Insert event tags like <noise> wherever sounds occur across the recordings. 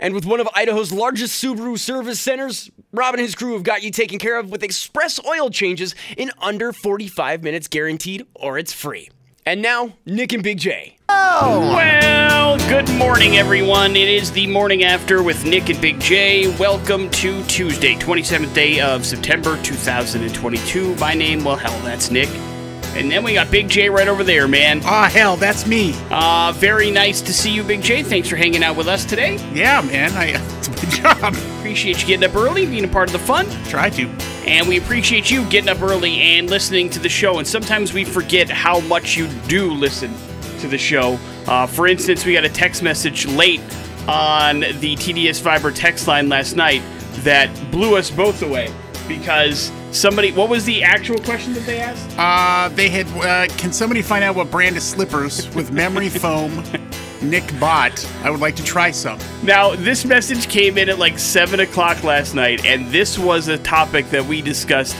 And with one of Idaho's largest Subaru service centers, Rob and his crew have got you taken care of with express oil changes in under 45 minutes guaranteed, or it's free. And now, Nick and Big J. Oh! Well, good morning, everyone. It is the morning after with Nick and Big J. Welcome to Tuesday, 27th day of September 2022. My name, well, hell, that's Nick. And then we got Big J right over there, man. Ah, hell, that's me. Uh, very nice to see you, Big J. Thanks for hanging out with us today. Yeah, man. I, <laughs> it's my job. Appreciate you getting up early, being a part of the fun. Try to. And we appreciate you getting up early and listening to the show. And sometimes we forget how much you do listen to the show. Uh, for instance, we got a text message late on the TDS Fiber text line last night that blew us both away because somebody. What was the actual question that they asked? Uh, they had. Uh, can somebody find out what brand of slippers with memory <laughs> foam Nick bought? I would like to try some. Now, this message came in at like 7 o'clock last night, and this was a topic that we discussed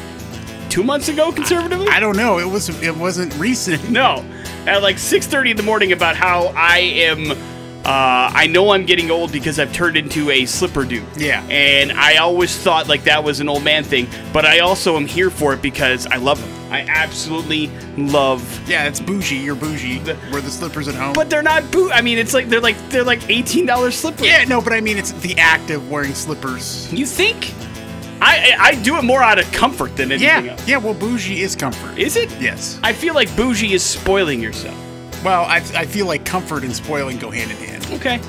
two months ago, conservatively? I don't know. It was. It wasn't recent. No, at like 6:30 in the morning about how I am. Uh, I know I'm getting old because I've turned into a slipper dude. Yeah. And I always thought like that was an old man thing, but I also am here for it because I love them. I absolutely love. Yeah, it's bougie. You're bougie. Wear the slippers at home. But they're not boot. I mean, it's like they're like they're like eighteen dollars slippers. yeah, no, but I mean, it's the act of wearing slippers. You think? I I I do it more out of comfort than anything Yeah, else. yeah. Well, bougie is comfort. Is it? Yes. I feel like bougie is spoiling yourself. Well, I, I feel like comfort and spoiling go hand in hand. Okay.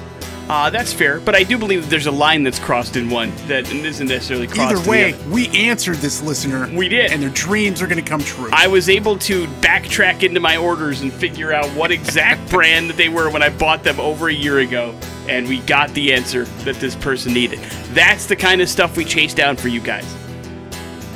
Uh, that's fair, but I do believe that there's a line that's crossed in one that isn't necessarily crossed. Either in the way, we answered this listener. We did. and their dreams are going to come true. I was able to backtrack into my orders and figure out what exact <laughs> brand that they were when I bought them over a year ago, and we got the answer that this person needed. That's the kind of stuff we chase down for you guys.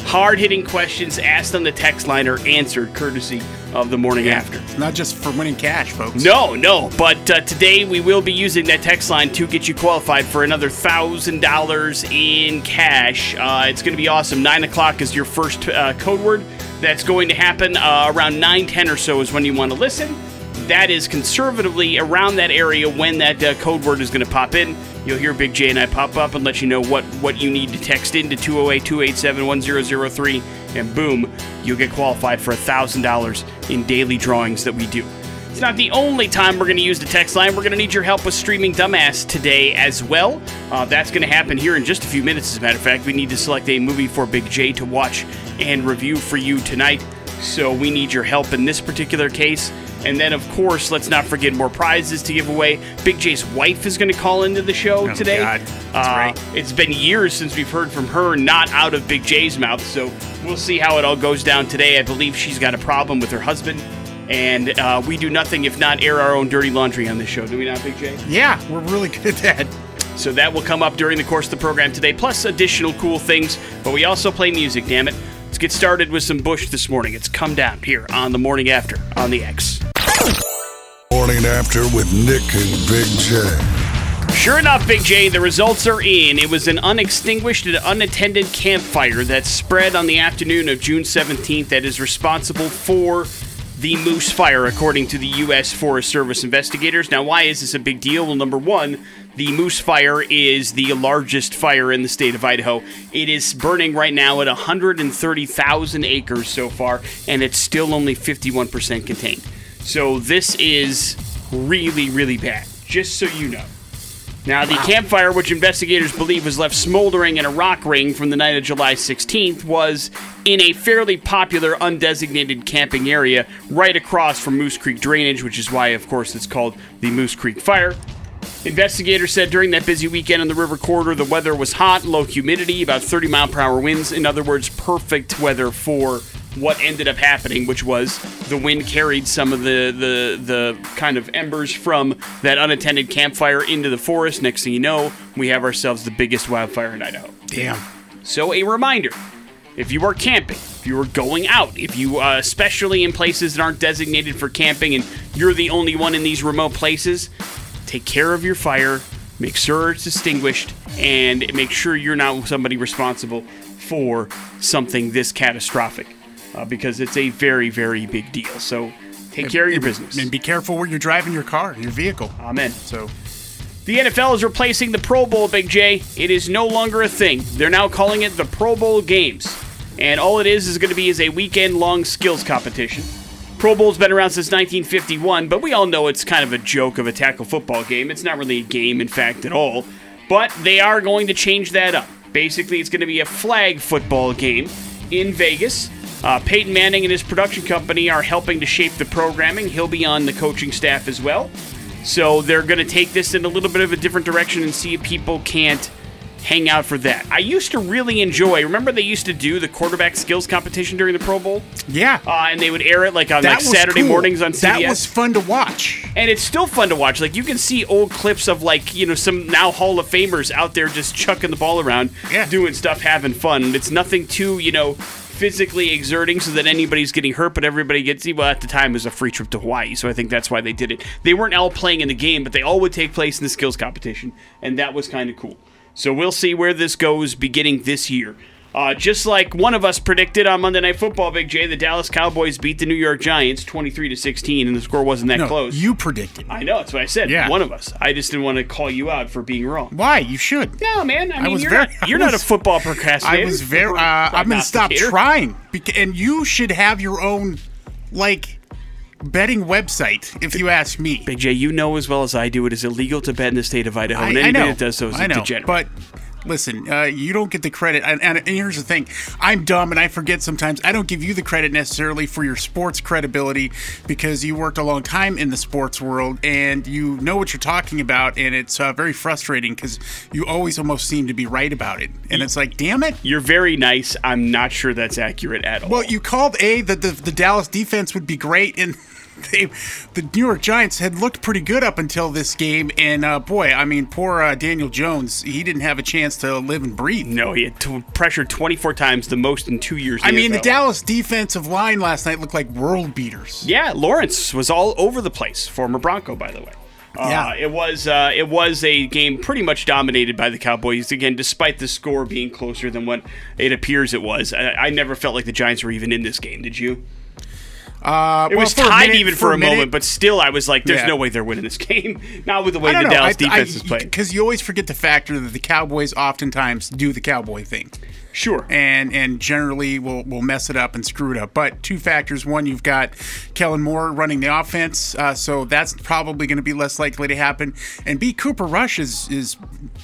Hard hitting questions asked on the text line are answered courtesy of the morning after. It's not just for winning cash, folks. No, no, but uh, today we will be using that text line to get you qualified for another thousand dollars in cash. Uh, it's going to be awesome. Nine o'clock is your first uh, code word. That's going to happen uh, around nine ten or so is when you want to listen. That is conservatively around that area when that uh, code word is going to pop in. You'll hear Big J and I pop up and let you know what, what you need to text in to 208 287 1003, and boom, you'll get qualified for $1,000 in daily drawings that we do. It's not the only time we're going to use the text line. We're going to need your help with streaming Dumbass today as well. Uh, that's going to happen here in just a few minutes, as a matter of fact. We need to select a movie for Big J to watch and review for you tonight. So we need your help in this particular case. And then, of course, let's not forget more prizes to give away. Big J's wife is going to call into the show Oh, today. God. That's Uh, right. It's been years since we've heard from her, not out of Big J's mouth. So we'll see how it all goes down today. I believe she's got a problem with her husband. And uh, we do nothing if not air our own dirty laundry on this show, do we not, Big J? Yeah, we're really good at that. So that will come up during the course of the program today, plus additional cool things. But we also play music, damn it. Let's get started with some Bush this morning. It's Come Down here on the morning after on the X. Morning after with Nick and Big J. Sure enough, Big J, the results are in. It was an unextinguished and unattended campfire that spread on the afternoon of June 17th that is responsible for the Moose Fire, according to the U.S. Forest Service investigators. Now, why is this a big deal? Well, number one, the Moose Fire is the largest fire in the state of Idaho. It is burning right now at 130,000 acres so far, and it's still only 51% contained. So this is really, really bad, just so you know. Now, the campfire, which investigators believe was left smoldering in a rock ring from the night of July 16th, was in a fairly popular undesignated camping area right across from Moose Creek drainage, which is why, of course, it's called the Moose Creek Fire. Investigators said during that busy weekend on the river corridor, the weather was hot, low humidity, about 30 mile per hour winds. In other words, perfect weather for what ended up happening, which was the wind carried some of the, the, the kind of embers from that unattended campfire into the forest. Next thing you know, we have ourselves the biggest wildfire in Idaho. Damn. So, a reminder if you are camping, if you are going out, if you, uh, especially in places that aren't designated for camping and you're the only one in these remote places, take care of your fire, make sure it's extinguished, and make sure you're not somebody responsible for something this catastrophic uh, because it's a very, very big deal. So, take care of your business. And be careful where you're driving your car, your vehicle. Amen. So, The NFL is replacing the Pro Bowl, Big J. It is no longer a thing. They're now calling it the Pro Bowl Games. And all it is is going to be is a weekend long skills competition. Pro Bowl's been around since 1951, but we all know it's kind of a joke of a tackle football game. It's not really a game, in fact, at all. But they are going to change that up. Basically, it's going to be a flag football game in Vegas. Uh, Peyton Manning and his production company are helping to shape the programming. He'll be on the coaching staff as well. So they're going to take this in a little bit of a different direction and see if people can't hang out for that. I used to really enjoy. Remember they used to do the quarterback skills competition during the Pro Bowl, yeah. uh, and they would air it like on that like Saturday cool. mornings on CBS. That was fun to watch. and it's still fun to watch. Like you can see old clips of like you know some now Hall of Famers out there just chucking the ball around, Yeah. doing stuff, having fun. It's nothing too you know physically exerting so that anybody's getting hurt, but everybody gets. Well, at the time it was a free trip to Hawaii, so I think that's why they did it. They weren't all playing in the game, but they all would take place in the skills competition, and that was kind of cool. So we'll see where this goes beginning this year. Uh, just like one of us predicted on Monday Night Football, Big J, the Dallas Cowboys beat the New York Giants 23 to 16, and the score wasn't that No, close. you predicted. I know, that's what I said. Yeah. One of us. I just didn't want to call you out for being wrong. Why? You should. No, man. I mean, was you're, very- not, <laughs> you're I not a football procrastinator. I was very. Uh, I'm going to stop trying, and you should have your own like betting website. If you ask me, Big J, you know as well as I do, it is illegal to bet in the state of Idaho, I, and anybody know. that does so is I a know, degenerate. but. Listen, uh, you don't get the credit, and, and, and here's the thing: I'm dumb, and I forget sometimes. I don't give you the credit necessarily for your sports credibility because you worked a long time in the sports world and you know what you're talking about, and it's uh, very frustrating because you always almost seem to be right about it, and it's like, damn it, you're very nice. I'm not sure that's accurate at all. Well, you called a that the, the Dallas defense would be great, and <laughs> <laughs> they, the New York Giants had looked pretty good up until this game. And uh, boy, I mean, poor uh, Daniel Jones, he didn't have a chance to live and breathe. no, he had t- pressured 24 times, the most in two years. I mean, the NFL. Dallas defensive line last night looked like world beaters. Yeah, Lawrence was all over the place. Former Bronco, by the way. Uh, Yeah. it was uh, it was a game pretty much dominated by the Cowboys. Again, despite the score being closer than what it appears it was, I, I never felt like the Giants were even in this game. Did you? Uh, It well, was tied minute- even for, a, minute- moment, but still, I was like, "There's Yeah. no way they're winning this game." <laughs> Not with the way the know. Dallas I- I- defense is playing. because you always forget the factor that the Cowboys oftentimes do the Cowboy thing. Sure. and and generally will will mess it up and screw it up. But two factors: one, you've got Kellen Moore running the offense, uh, so that's probably going to be less likely to happen. And B, Cooper Rush is is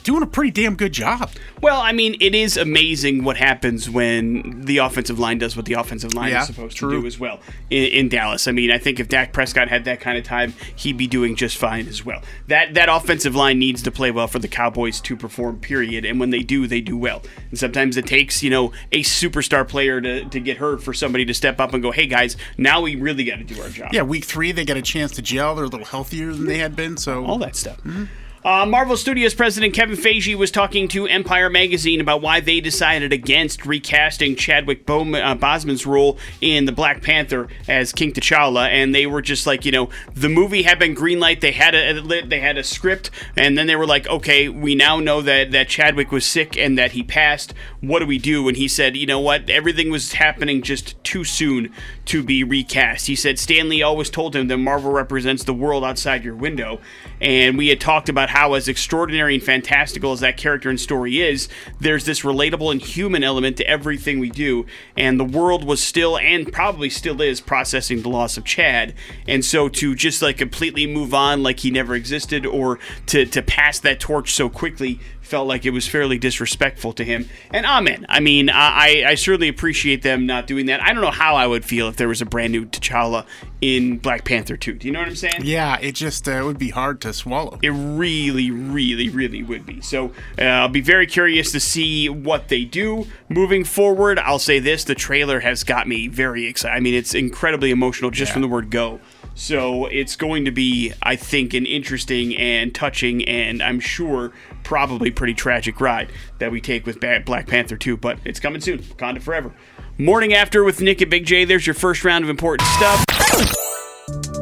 doing a pretty damn good job. Well, I mean, it is amazing what happens when the offensive line does what the offensive line Yeah, is supposed true. to do as well in, in Dallas. I mean, I think if Dak Prescott had that kind of time, he'd be doing just fine as well. That that offensive line needs to play well for the Cowboys to perform. Period. And when they do, they do well. And sometimes it takes you know a superstar player to, to get hurt for somebody to step up and go, "Hey guys, now we really got to do our job." Yeah, week three they got a chance to gel. They're a little healthier than they had been. So all that stuff. Mm-hmm. Uh, Marvel Studios president Kevin Feige was talking to Empire magazine about why they decided against recasting Chadwick Bom- uh, Boseman's role in the Black Panther as King T'Challa, and they were just like, you know, the movie had been greenlight. They had a they had a script, and then they were like, okay, we now know that that Chadwick was sick and that he passed. What do we do? And he said, you know what, everything was happening just too soon to be recast. He said Stan Lee always told him that Marvel represents the world outside your window, and we had talked about how, as extraordinary and fantastical as that character and story is, there's this relatable and human element to everything we do, and the world was still, and probably still is, processing the loss of Chad, and so to just like completely move on like he never existed, or to to pass that torch so quickly felt like it was fairly disrespectful to him. And amen. I mean, I, I certainly appreciate them not doing that. I don't know how I would feel if there was a brand new T'Challa in Black Panther 2. Do you know what I'm saying? Yeah, it just uh, would be hard to swallow. It really, really, really would be. So uh, I'll be very curious to see what they do moving forward. I'll say this the trailer has got me very excited. I mean, it's incredibly emotional just from the word go. So it's going to be, I think, an interesting and touching and I'm sure probably pretty tragic ride that we take with Black Panther 2. But it's coming soon. Wakanda forever. Morning after with Nick and Big J. There's your first round of important stuff.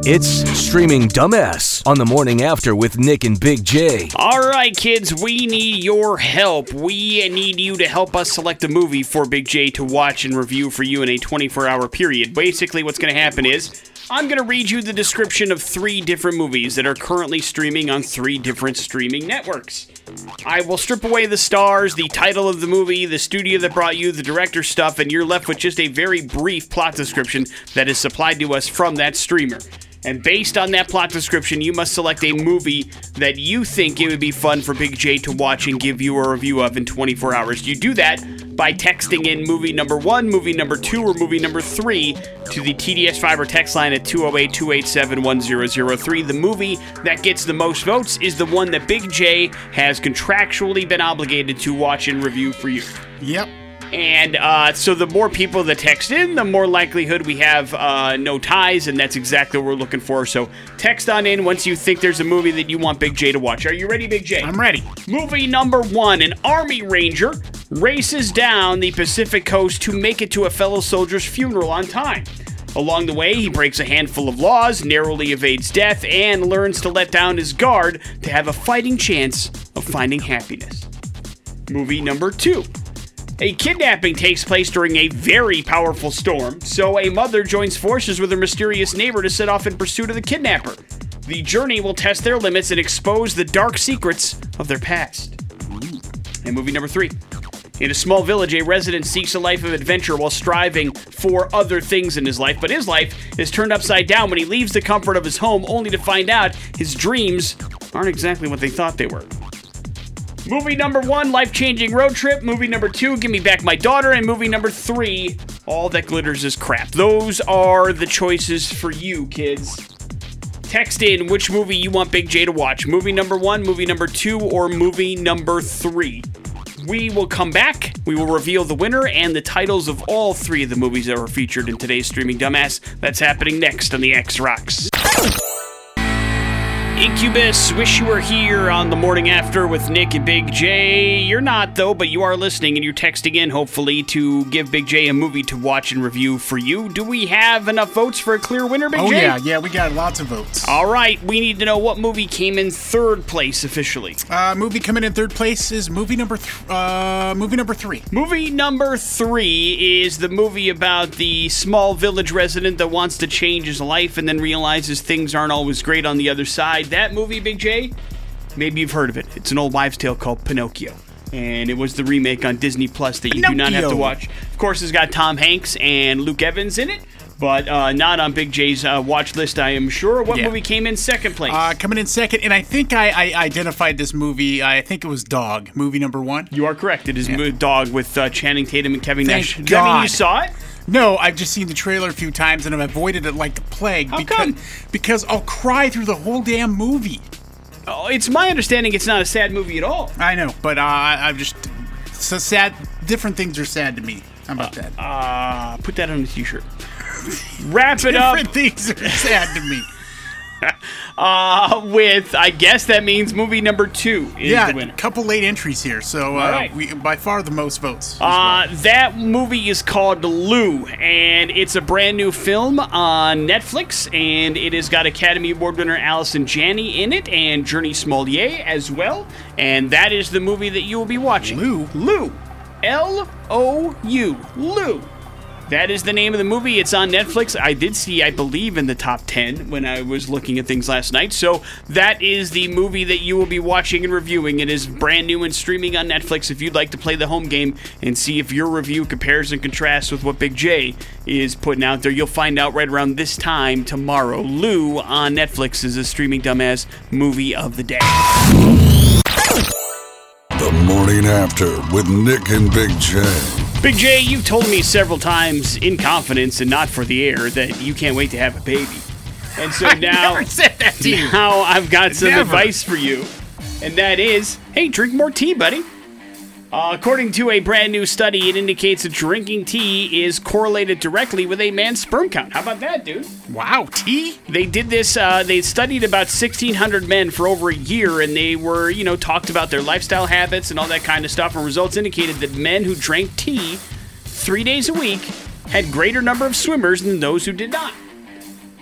It's streaming dumbass on the morning after with Nick and Big J. All right, kids, we need your help. We need you to help us select a movie for Big J to watch and review for you in a 24 hour period. Basically, what's going to happen is I'm going to read you the description of three different movies that are currently streaming on three different streaming networks. I will strip away the stars, the title of the movie, the studio that brought you, the director stuff, and you're left with just a very brief plot description that is supplied to us from that streamer. And based on that plot description, you must select a movie that you think it would be fun for Big J to watch and give you a review of in 24 hours. You do that by texting in movie number one, movie number two, or movie number three to the TDS Fiber text line at 208 287 1003. The movie that gets the most votes is the one that Big J has contractually been obligated to watch and review for you. Yep. And uh, so the more people that text in, the more likelihood we have uh, no ties, and that's exactly what we're looking for. So text on in once you think there's a movie that you want Big J to watch. Are you ready, Big J? I'm ready. Movie number one An Army Ranger races down the Pacific coast to make it to a fellow soldier's funeral on time. Along the way, he breaks a handful of laws, narrowly evades death, and learns to let down his guard to have a fighting chance of finding happiness. Movie number two. A kidnapping takes place during a very powerful storm, so a mother joins forces with her mysterious neighbor to set off in pursuit of the kidnapper. The journey will test their limits and expose the dark secrets of their past. And movie number three. In a small village, a resident seeks a life of adventure while striving for other things in his life, but his life is turned upside down when he leaves the comfort of his home only to find out his dreams aren't exactly what they thought they were. Movie number one, life changing road trip. Movie number two, give me back my daughter. And movie number three, all that glitters is crap. Those are the choices for you, kids. Text in which movie you want Big J to watch. Movie number one, movie number two, or movie number three. We will come back. We will reveal the winner and the titles of all three of the movies that were featured in today's Streaming Dumbass. That's happening next on the X Rocks. Incubus, wish you were here on the morning after with Nick and Big J. You're not, though, but you are listening and you're texting in, hopefully, to give Big J a movie to watch and review for you. Do we have enough votes for a clear winner, Big Oh J? Oh, yeah, yeah, we got lots of votes. All right, we need to know what movie came in third place officially. Uh, movie coming in third place is movie number th- uh, movie number three. Movie number three is the movie about the small village resident that wants to change his life and then realizes things aren't always great on the other side. That movie, Big J, maybe you've heard of it. It's an old wives' tale called Pinocchio. And it was the remake on Disney Plus that you do not have to watch. Of course, it's got Tom Hanks and Luke Evans in it, but uh, not on Big J's uh, watch list, I am sure. What Yeah. movie came in second place? Uh, coming in second, and I think I, I identified this movie. I think it was Dog, movie number one. you are correct. It is Mo- Dog with uh, Channing Tatum and Kevin Thank Nash. Does that mean you saw it? No, I've just seen the trailer a few times and I've avoided it like the plague How because come? because I'll cry through the whole damn movie. Oh, it's my understanding it's not a sad movie at all. I know, but uh, I- I'm just so sad. Different things are sad to me. How about that? Uh, put that on a t-shirt. Wrap it <laughs> up Different things are sad to me. <laughs> uh, with, I guess that means movie number two is yeah, the winner. a couple late entries here, so uh, right. we by far the most votes. Uh, well. that movie is called Lou, and it's a brand new film on Netflix, and it has got Academy Award winner Allison Janney in it, and Jurnee Smollett as well, and that is the movie that you will be watching. Lou? Lou. L-O-U. Lou. That is the name of the movie. It's on Netflix. I did see, I believe, in the top 10 when I was looking at things last night. So that is the movie that you will be watching and reviewing. It is brand new and streaming on Netflix if you'd like to play the home game and see if your review compares and contrasts with what Big J is putting out there. You'll find out right around this time tomorrow. Lou on Netflix is a streaming dumbass movie of the day. The Morning After with Nick and Big J. Big J, you've told me several times in confidence and not for the air that you can't wait to have a baby. And so <laughs> now, Never said that to you. now I've got some Never. advice for you, and that is, hey, drink more tea, buddy. Uh, according to a brand new study, it indicates that drinking tea is correlated directly with a man's sperm count. How about that, dude? Wow, tea? They did this. Uh, they studied about 1,600 men for over a year, and they were, you know, talked about their lifestyle habits and all that kind of stuff. And results indicated that men who drank tea three days a week had greater number of swimmers than those who did not.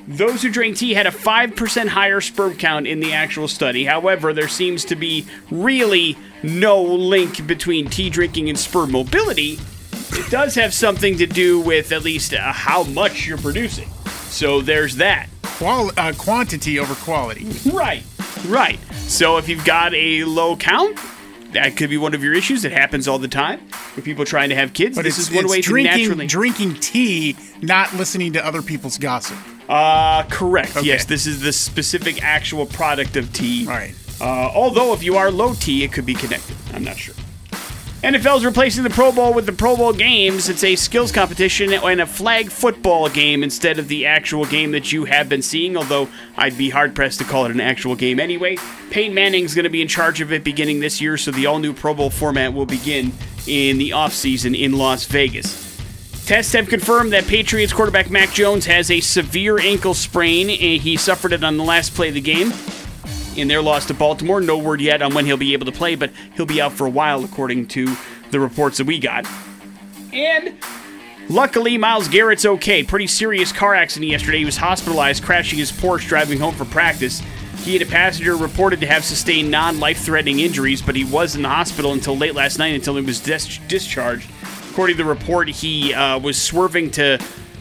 Those who drank tea had a 5% higher sperm count in the actual study. However, there seems to be really no link between tea drinking and sperm mobility. It does have something to do with at least uh, how much you're producing. So there's that. Qual- uh, quantity over quality. Right, right. So if you've got a low count, that could be one of your issues. It happens all the time with people trying to have kids. But this it's, is one way drinking, to naturally. drinking tea, not listening to other people's gossip. Uh, correct. Okay. Yes, this is the specific actual product of tea. All right. Uh, although if you are low T, it could be connected. I'm not sure. NFL is replacing the Pro Bowl with the Pro Bowl games. It's a skills competition and a flag football game instead of the actual game that you have been seeing, although I'd be hard pressed to call it an actual game anyway. Peyton Manning's going to be in charge of it beginning this year, so the all new Pro Bowl format will begin in the offseason in Las Vegas. Tests have confirmed that Patriots quarterback Mac Jones has a severe ankle sprain. and He suffered it on the last play of the game in their loss to Baltimore. No word yet on when he'll be able to play, but he'll be out for a while, according to the reports that we got. And luckily, Myles Garrett's okay. Pretty serious car accident yesterday. He was hospitalized, crashing his Porsche driving home from practice. He and a passenger reported to have sustained non life threatening injuries, but he was in the hospital until late last night until he was dis- discharged. According to the report, he uh, was swerving to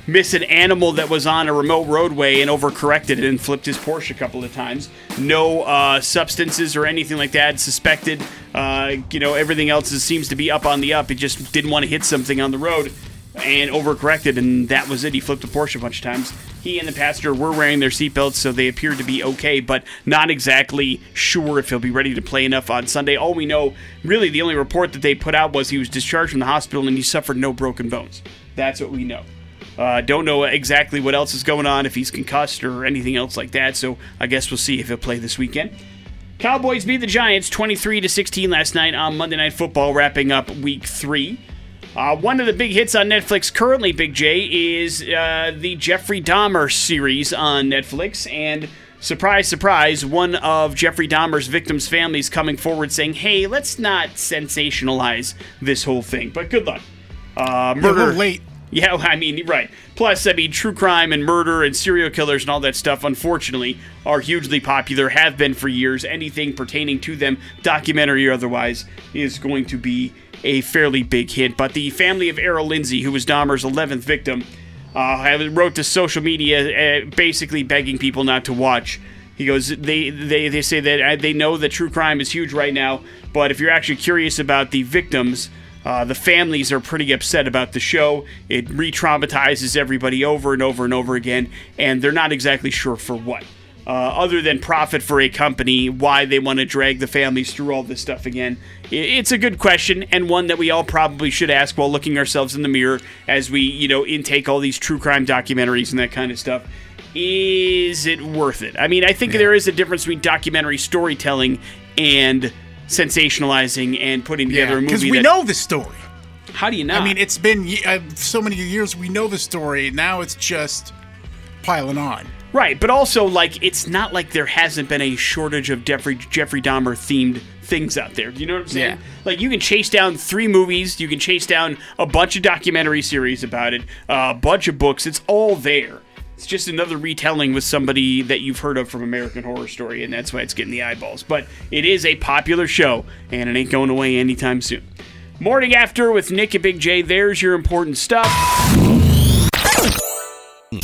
miss an animal that was on a remote roadway and overcorrected it and flipped his Porsche a couple of times. No uh, substances or anything like that suspected. Uh, you know, everything else is, seems to be up on the up. He just didn't want to hit something on the road and overcorrected, and that was it. He flipped a Porsche a bunch of times. He and the passenger were wearing their seatbelts, so they appeared to be okay, but not exactly sure if he'll be ready to play enough on Sunday. All we know, really, the only report that they put out was he was discharged from the hospital and he suffered no broken bones. That's what we know. Uh, don't know exactly what else is going on, if he's concussed or anything else like that. So I guess we'll see if he'll play this weekend. Cowboys beat the Giants 23 to 16 last night on Monday Night Football, wrapping up Week Three. Uh, one of the big hits on Netflix currently, Big J, is uh, the Jeffrey Dahmer series on Netflix, and surprise, surprise, one of Jeffrey Dahmer's victims' families coming forward saying, "Hey, let's not sensationalize this whole thing." But good luck. Uh, murder. little late. Yeah, I mean, right. Plus, I mean, true crime and murder and serial killers and all that stuff, unfortunately, are hugely popular, have been for years. Anything pertaining to them, documentary or otherwise, is going to be a fairly big hit. But the family of Errol Lindsey, who was Dahmer's 11th victim, uh, wrote to social media uh, basically begging people not to watch. He goes, they, they, they say that uh, they know that true crime is huge right now, but if you're actually curious about the victims, uh, the families are pretty upset about the show. It re traumatizes everybody over and over and over again, and they're not exactly sure for what. Uh, other than profit for a company, why they want to drag the families through all this stuff again? It's a good question, and one that we all probably should ask while looking ourselves in the mirror as we, you know, intake all these true crime documentaries and that kind of stuff. Is it worth it? I mean, I think there is a difference between documentary storytelling and sensationalizing and putting together a movie. Because we that- know the story. How do you know? I mean, it's been uh, so many years we know the story. Now it's just piling on. Right, but also like it's not like there hasn't been a shortage of Jeffrey Jeffrey Dahmer themed things out there. You know what I'm saying? Yeah. Like you can chase down three movies, you can chase down a bunch of documentary series about it, a bunch of books. It's all there. It's just another retelling with somebody that you've heard of from American Horror Story, and that's why it's getting the eyeballs. But it is a popular show, and it ain't going away anytime soon. Morning after with Nick and Big J. There's your important stuff.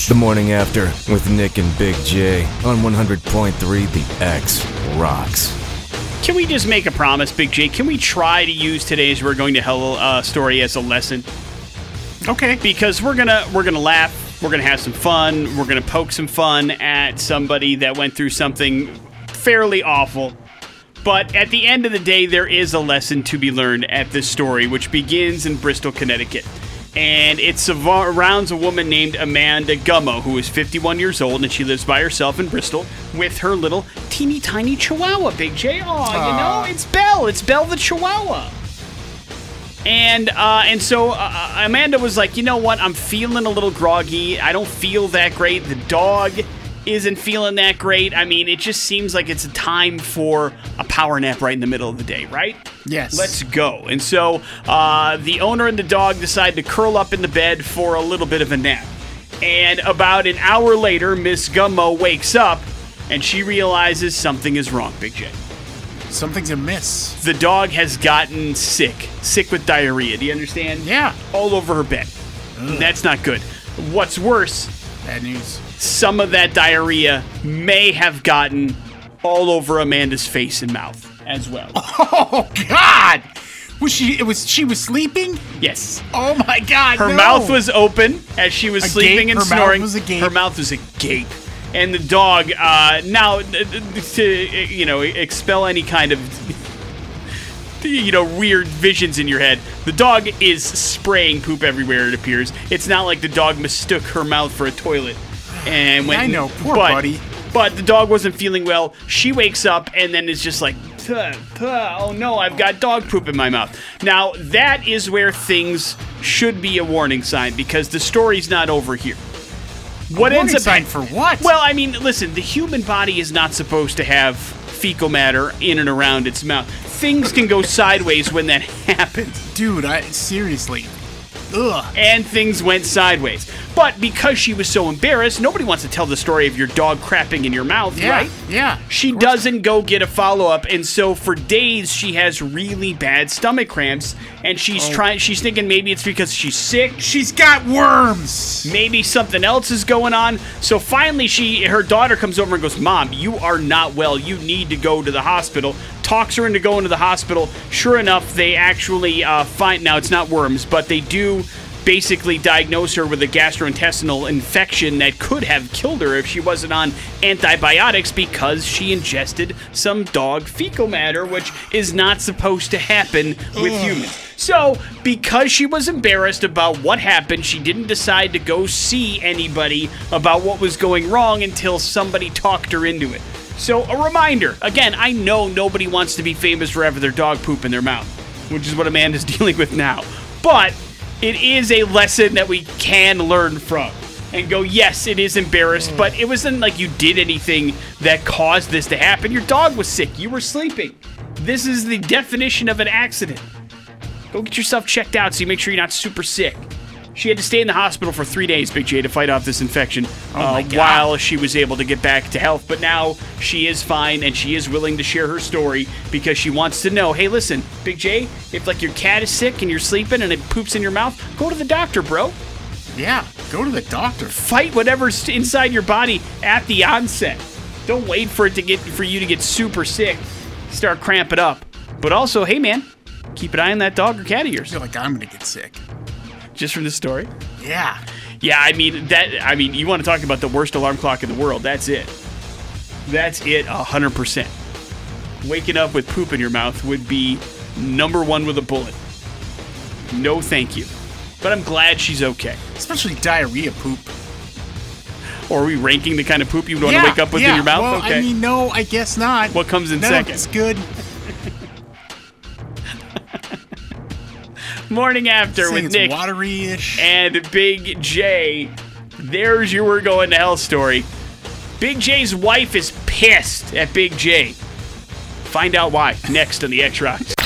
The morning after with Nick and Big J on 100.3 The X rocks. Can we just make a promise, Big J? Can we try to use today's "We're Going to Hell" uh, story as a lesson? Okay. Because we're gonna we're gonna laugh, we're gonna have some fun, we're gonna poke some fun at somebody that went through something fairly awful. But at the end of the day, there is a lesson to be learned at this story, which begins in Bristol, Connecticut. And it surrounds a woman named Amanda Gummo, who is 51 years old, and she lives by herself in Bristol with her little teeny tiny chihuahua, Big J. Oh, you know, it's Belle. It's Belle the chihuahua. And uh, and so uh, Amanda was like, you know what? I'm feeling a little groggy. I don't feel that great. The dog isn't feeling that great. I mean, it just seems like it's a time for a power nap right in the middle of the day, right? Yes. Let's go. And so uh, the owner and the dog decide to curl up in the bed for a little bit of a nap. And about an hour later, Miss Gummo wakes up and she realizes something is wrong, Big J. Something's amiss. The dog has gotten sick, sick with diarrhea. Do you understand? Yeah. All over her bed. That's not good. What's worse, Bad news. Some of that diarrhea may have gotten all over Amanda's face and mouth as well. <laughs> Oh God! Was she? It was she was sleeping? Yes. Oh my God! Her no. mouth was open as she was Agape? sleeping and Her mouth snoring. agape? Her mouth was agape. And the dog, uh, now, to, you know, expel any kind of, <laughs> you know, weird visions in your head, the dog is spraying poop everywhere, it appears. It's not like the dog mistook her mouth for a toilet. And went, I know, poor but, buddy. But the dog wasn't feeling well. She wakes up and then is just like, "Puh, puh, oh no, I've got dog poop in my mouth. Now, that is where things should be a warning sign because the story's not over here. What Warning ends up sign for what? Well, I mean, listen, the human body is not supposed to have fecal matter in and around its mouth. Things can go sideways when that <laughs> happens dude, I seriously. Ugh. and things went sideways. But because she was so embarrassed, nobody wants to tell the story of your dog crapping in your mouth, Yeah. right? Yeah. She doesn't go get a follow up, and so for days she has really bad stomach cramps, and she's Oh. trying. She's thinking maybe it's because she's sick. She's got worms. Maybe something else is going on. So finally, she her daughter comes over and goes, "Mom, you are not well. You need to go to the hospital." Talks her into going to the hospital. Sure enough, they actually uh, find now it's not worms, but they do basically diagnose her with a gastrointestinal infection that could have killed her if she wasn't on antibiotics because she ingested some dog fecal matter, which is not supposed to happen with humans. So, because she was embarrassed about what happened, she didn't decide to go see anybody about what was going wrong until somebody talked her into it. So, a reminder again, I know nobody wants to be famous for having their dog poop in their mouth, which is what Amanda's <laughs> dealing with now. But it is a lesson that we can learn from and go, yes, it is embarrassed, but it wasn't like you did anything that caused this to happen. Your dog was sick, you were sleeping. This is the definition of an accident. Go get yourself checked out so you make sure you're not super sick. She had to stay in the hospital for three days, Big J, to fight off this infection uh, my God. while she was able to get back to health. But now she is fine and she is willing to share her story because she wants to know hey, listen, Big J, if like your cat is sick and you're sleeping and it poops in your mouth, go to the doctor, bro. Yeah. Go to the doctor. Fight whatever's inside your body at the onset. Don't wait for it to get for you to get super sick, start cramping up. But also, hey man, keep an eye on that dog or cat of yours. I feel like I'm gonna get sick. Just from the story. Yeah. Yeah, I mean that. I mean, you want to talk about the worst alarm clock in the world? That's it. That's it, hundred percent. Waking up with poop in your mouth would be number one with a bullet. No, thank you. But I'm glad she's okay. Especially diarrhea poop. Or are we ranking the kind of poop you would want yeah, to wake up with yeah. in your mouth? Well, okay. I mean, no, I guess not. What comes in no, second? It's good. Morning after with Nick watery-ish. and Big J. There's your we're going to hell story. Big J's wife is pissed at Big J. Find out why next on the X Rocks.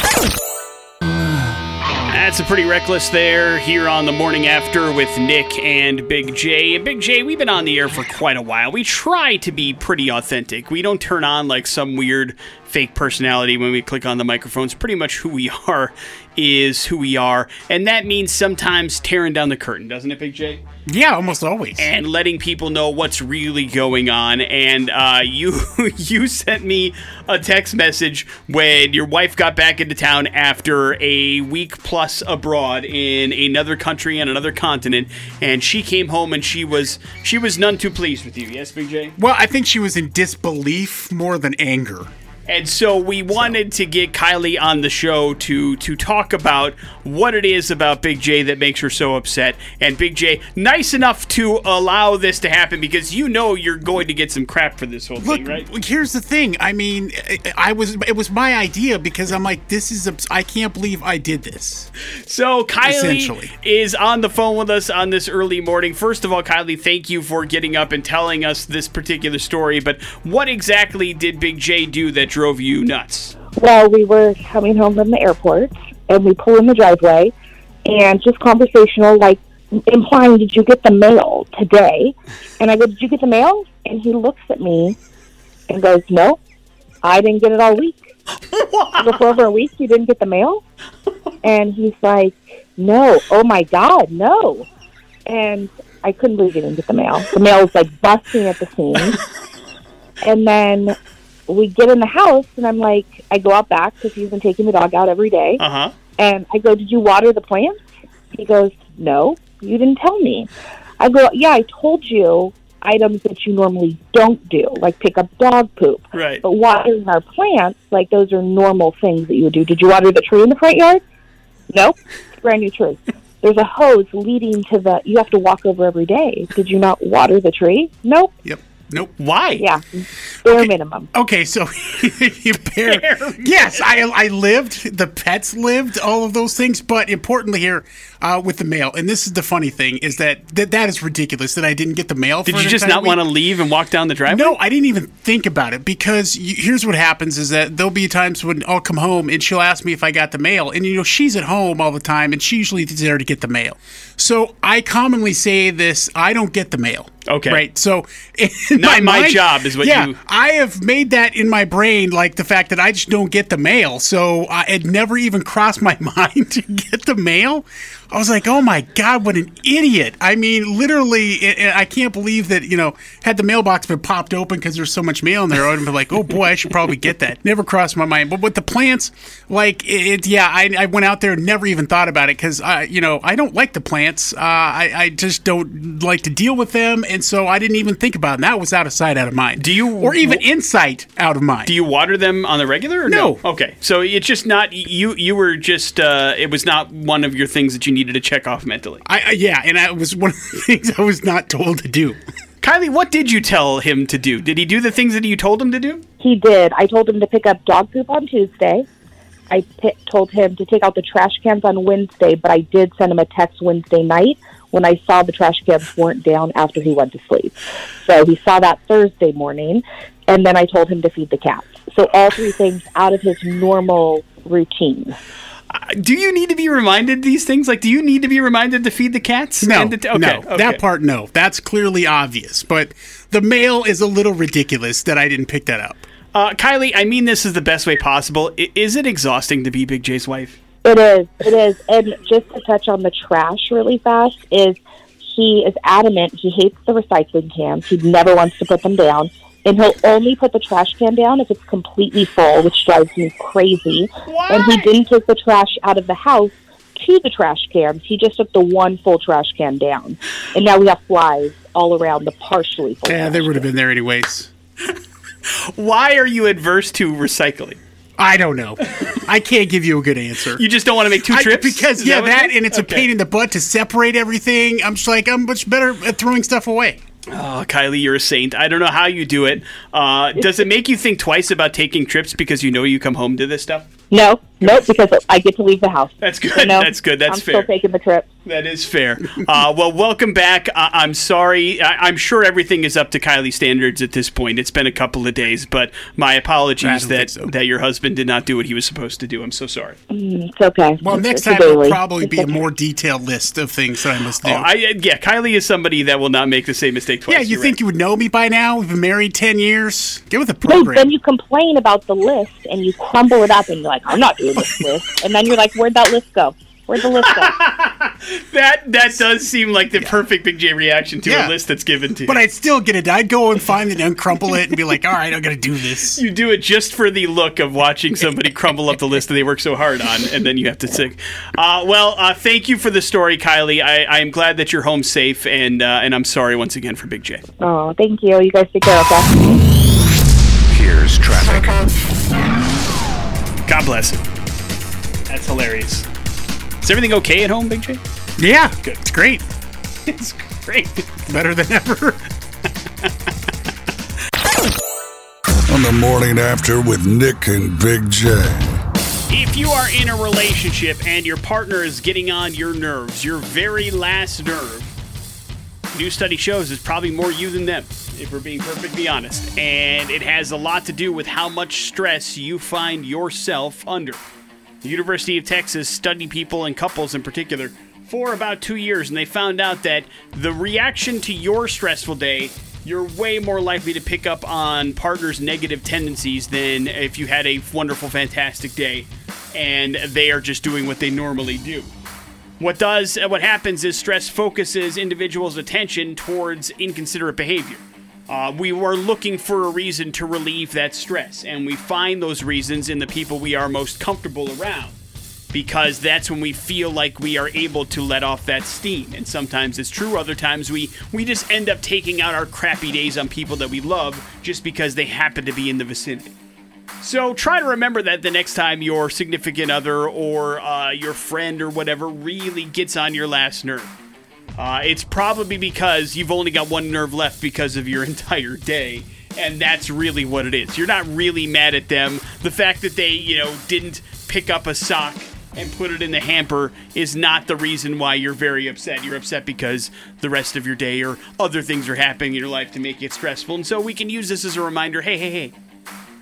That's a pretty reckless there here on the morning after with Nick and Big J. And Big J, we've been on the air for quite a while. We try to be pretty authentic. We don't turn on like some weird fake personality when we click on the microphones. Pretty much who we <laughs> are is who we are. And that means sometimes tearing down the curtain, doesn't it, Big J? yeah, almost always. and letting people know what's really going on. And uh, <laughs> you you sent me a text message when your wife got back into town after a week plus abroad in another country and another continent, and she came home and she was she was none too pleased with you. Yes, Big J. well, I think she was in disbelief more than anger. And so we wanted to get Kylie on the show to to talk about what it is about Big J that makes her so upset. And Big J, nice enough to allow this to happen because you know you're going to get some crap for this whole Look, thing, right? here's the thing. I mean, I, was it was my idea because I'm like, this is I can't believe I did this. So Kylie is on the phone with us on this early morning. First of all, Kylie, thank you for getting up and telling us this particular story. But what exactly did Big J do that drove you nuts? Well, we were coming home from the airport, and we pull in the driveway, and just conversational, like implying, "Did you get the mail today?" And I go, "Did you get the mail?" And he looks at me and goes, "No, I didn't get it all week." <laughs> I "For over a week, you didn't get the mail?" And he's like, "No, oh my God, no!" And I couldn't believe he didn't get the mail. The mail was like busting at the seams. <laughs> And then we get in the house, and I'm like, I go out back because he's been taking the dog out every day. Uh huh. And I go, Did you water the plants? He goes, No, you didn't tell me. I go, Yeah, I told you items that you normally don't do, like pick up dog poop. Right. But watering our plants, like those are normal things that you would do. Did you water the tree in the front yard? A brand new tree. There's a hose leading to the you have to walk over every day. Did you not water the tree? Nope. Yep. Nope. Why? Yeah. Bare minimum. Okay, so <laughs> you bear, yes, I I lived, the pets lived, all of those things, but importantly here uh, with the mail, and this is the funny thing is that that, that is ridiculous that I didn't get the mail. Did you just not want to leave and walk down the driveway? No, I didn't even think about it because you, here's what happens: is that there'll be times when I'll come home and she'll ask me if I got the mail, and you know she's at home all the time, and she usually is there to get the mail. So I commonly say this: I don't get the mail. Okay. right. So <laughs> Not my mind- job is what yeah, you- I have made that in my brain, like the fact that I just don't get the mail. So I, it never even <laughs> crossed my <laughs> mind to get the mail. I was like, oh my God, what an idiot. I mean, literally, it, it- I can't believe that, you know, had the mailbox been popped open because there's so much mail in there, I would have been like, oh boy, I should probably get that. Never crossed my mind. But with the plants, like, it, yeah, I, I went out there and never even thought about it because, I, you know, I don't like the plants. Uh, I, I just don't like to deal with them. And so I didn't even think about it. And that was out of sight, out of mind. Do you- Or even insight, out of mind. Do you water them on the regular? Or No. Okay, so it's just not you. You were just. Uh, it was not one of your things that you needed to check off mentally. I, I, yeah, and that was one of the <laughs> things I was not told to do. Kylie, what did you tell him to do? Did he do the things that you told him to do? He did. I told him to pick up dog poop on Tuesday. I told him to take out the trash cans on Wednesday, but I did send him a text Wednesday night when I saw the trash cans weren't down after he went to sleep. So he saw that Thursday morning, and then I told him to feed the cats. So all three things out of his normal routine. Do you need to be reminded these things? Like, do you need to be reminded to feed the cats? No, And to- okay, no, okay. that part, no. That's clearly obvious. But the mail is a little ridiculous that I didn't pick that up. Uh, Kylie, I mean this is the best way possible. I- is it exhausting to be Big J's wife? It is. It is. And just to touch on the trash really fast is he is adamant he hates the recycling cans. He never wants to put them down. And he'll only put the trash can down if it's completely full, which drives me crazy. And he didn't take the trash out of the house to the trash cans. He just took the one full trash can down. And now we have flies all around the partially full. Yeah, trash they would have been there anyways. <laughs> Why are you adverse to recycling? I don't know. I can't give you a good answer. You just don't want to make two I- trips because Is yeah, what that and it's Okay. a pain in the butt to separate everything. I'm just like I'm much better at throwing stuff away. Oh, Kylie, you're a saint. I don't know how you do it. Uh, does it make you think twice about taking trips because you know you come home to this stuff? No, nope, because I get to leave the house. That's good. You know, That's good. That's I'm fair. still taking the trip. That is fair. Uh, well, welcome back. I- I'm sorry. I- I'm sure everything is up to Kylie standards at this point. It's been a couple of days, but my apologies that so. that your husband did not do what he was supposed to do. I'm so sorry. It's okay. Well, It's- next it's time it'll probably It's be a more detailed list of things that I must do. Oh, I, yeah, Kylie is somebody that will not make the same mistake twice. yeah, you You're think right. you would know me by now? We've been married ten years. Get with the Wait, then you complain about the list and you crumble it up and you're like, I'm not doing this list. And then you're like, where'd that list go? Where'd the list go? <laughs> that that does seem like the perfect Big J reaction to Yeah. a list that's given to you. but I'd still get it. I'd go and find it and crumple it and be like, all right, I'm going to do this. you do it just for the look of watching somebody crumble up the list that they work so hard on, and then you have to sick. Uh, well, uh, thank you for the story, Kylie. I, I am glad that you're home safe, and uh, and I'm sorry once again for Big J. oh, thank you. You guys take care, okay? Here's traffic. God bless him. That's hilarious. Is everything okay at home, Big J? Yeah, good. It's great. <laughs> It's great. Better than ever. <laughs> On the morning after with Nick and Big J. If you are in a relationship and your partner is getting on your nerves, your very last nerve, new study shows it's probably more you than them, if we're being perfectly honest. And it has a lot to do with how much stress you find yourself under. The University of Texas studied people and couples in particular for about two years, and they found out that the reaction to your stressful day, you're way more likely to pick up on partners' negative tendencies than if you had a wonderful, fantastic day and they are just doing what they normally do. What does what happens is stress focuses individuals' attention towards inconsiderate behavior. Uh, we are looking for a reason to relieve that stress, and we find those reasons in the people we are most comfortable around because that's when we feel like we are able to let off that steam. And sometimes it's true, other times we, we just end up taking out our crappy days on people that we love just because they happen to be in the vicinity. So try to remember that the next time your significant other or uh, your friend or whatever really gets on your last nerve. Uh, it's probably because you've only got one nerve left because of your <laughs> entire day. And that's really what it is. You're not really mad at them. The fact that they, you know, didn't pick up a sock and put it in the hamper is not the reason why you're very upset. You're upset because the rest of your day or other things are happening in your life to make it stressful. And so we can use this as a reminder hey, hey, hey,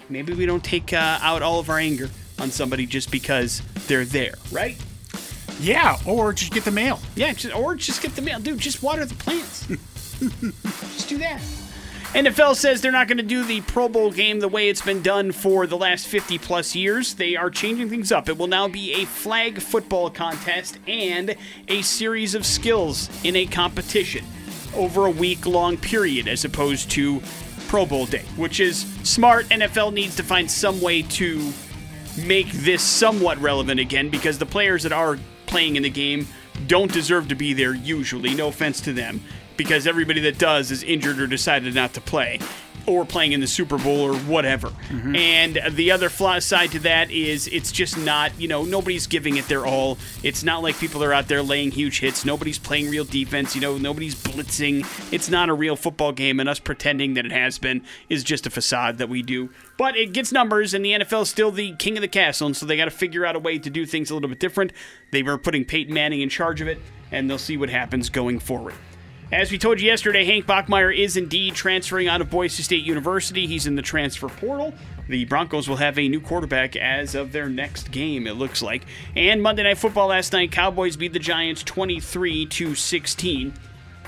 maybe we don't take uh, out all of our anger on somebody just because they're there, right? Yeah, or just get the mail. Yeah, just, or just get the mail. Dude, just water the plants. <laughs> just do that. NFL says they're not going to do the Pro Bowl game the way it's been done for the last 50 plus years. They are changing things up. It will now be a flag football contest and a series of skills in a competition over a week long period as opposed to Pro Bowl day, which is smart. NFL needs to find some way to make this somewhat relevant again because the players that are playing in the game don't deserve to be there usually. No offense to them because everybody that does is injured or decided not to play or playing in the Super Bowl or whatever. Mm-hmm. And the other flaw side to that is it's just not, you know, nobody's giving it their all. It's not like people are out there laying huge hits. Nobody's playing real defense, you know, nobody's blitzing. It's not a real football game, and us pretending that it has been is just a facade that we do. But it gets numbers, and the NFL is still the king of the castle, and so they got to figure out a way to do things a little bit different. They were putting Peyton Manning in charge of it, and they'll see what happens going forward. As we told you yesterday, Hank Bachmeier is indeed transferring out of Boise State University. He's in the transfer portal. The Broncos will have a new quarterback as of their next game, it looks like. And Monday Night Football last night, Cowboys beat the Giants 23 to 16.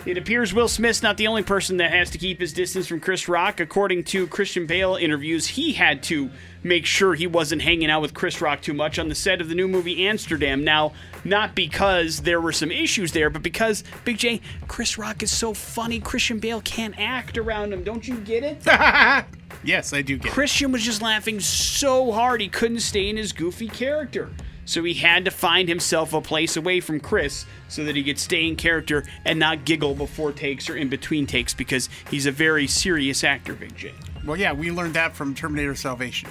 It appears Will Smith's not the only person that has to keep his distance from Chris Rock. According to Christian Bale interviews, he had to make sure he wasn't hanging out with Chris Rock too much on the set of the new movie Amsterdam. Now, not because there were some issues there, but because Big J, Chris Rock is so funny, Christian Bale can't act around him. Don't you get it? <laughs> Yes, I do get it. Christian was just laughing so hard he couldn't stay in his goofy character. So he had to find himself a place away from Chris so that he could stay in character and not giggle before takes or in between takes because he's a very serious actor, Big J. Well, yeah, we learned that from Terminator Salvation.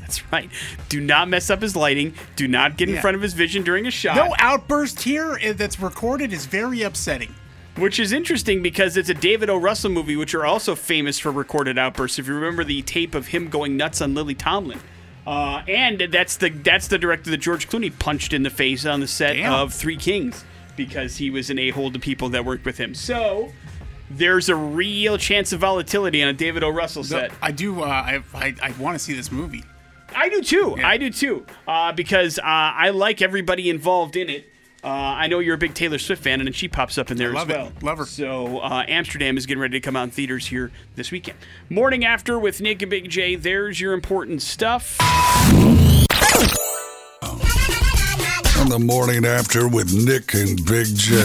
That's right. Do not mess up his lighting. Do not get in Yeah. front of his vision during a shot. No outburst here uh, that's recorded is very upsetting. Which is interesting because it's a David O. Russell movie, which are also famous for recorded outbursts. If you remember the tape of him going nuts on Lily Tomlin. Uh, and that's the that's the director that George Clooney punched in the face on the set Damn. of Three Kings because he was an a-hole to people that worked with him. So there's a real chance of volatility on a David O. Russell set. I do. Uh, I I, I want to see this movie. I do too. I do too. Uh, because uh, I like everybody involved in it. Uh, I know you're a big Taylor Swift fan, and then she pops up in there love as it. well. Love her. So uh, Amsterdam is getting ready to come out in theaters here this weekend. Morning after with Nick and Big J. There's your important stuff. On the morning after with Nick and Big J.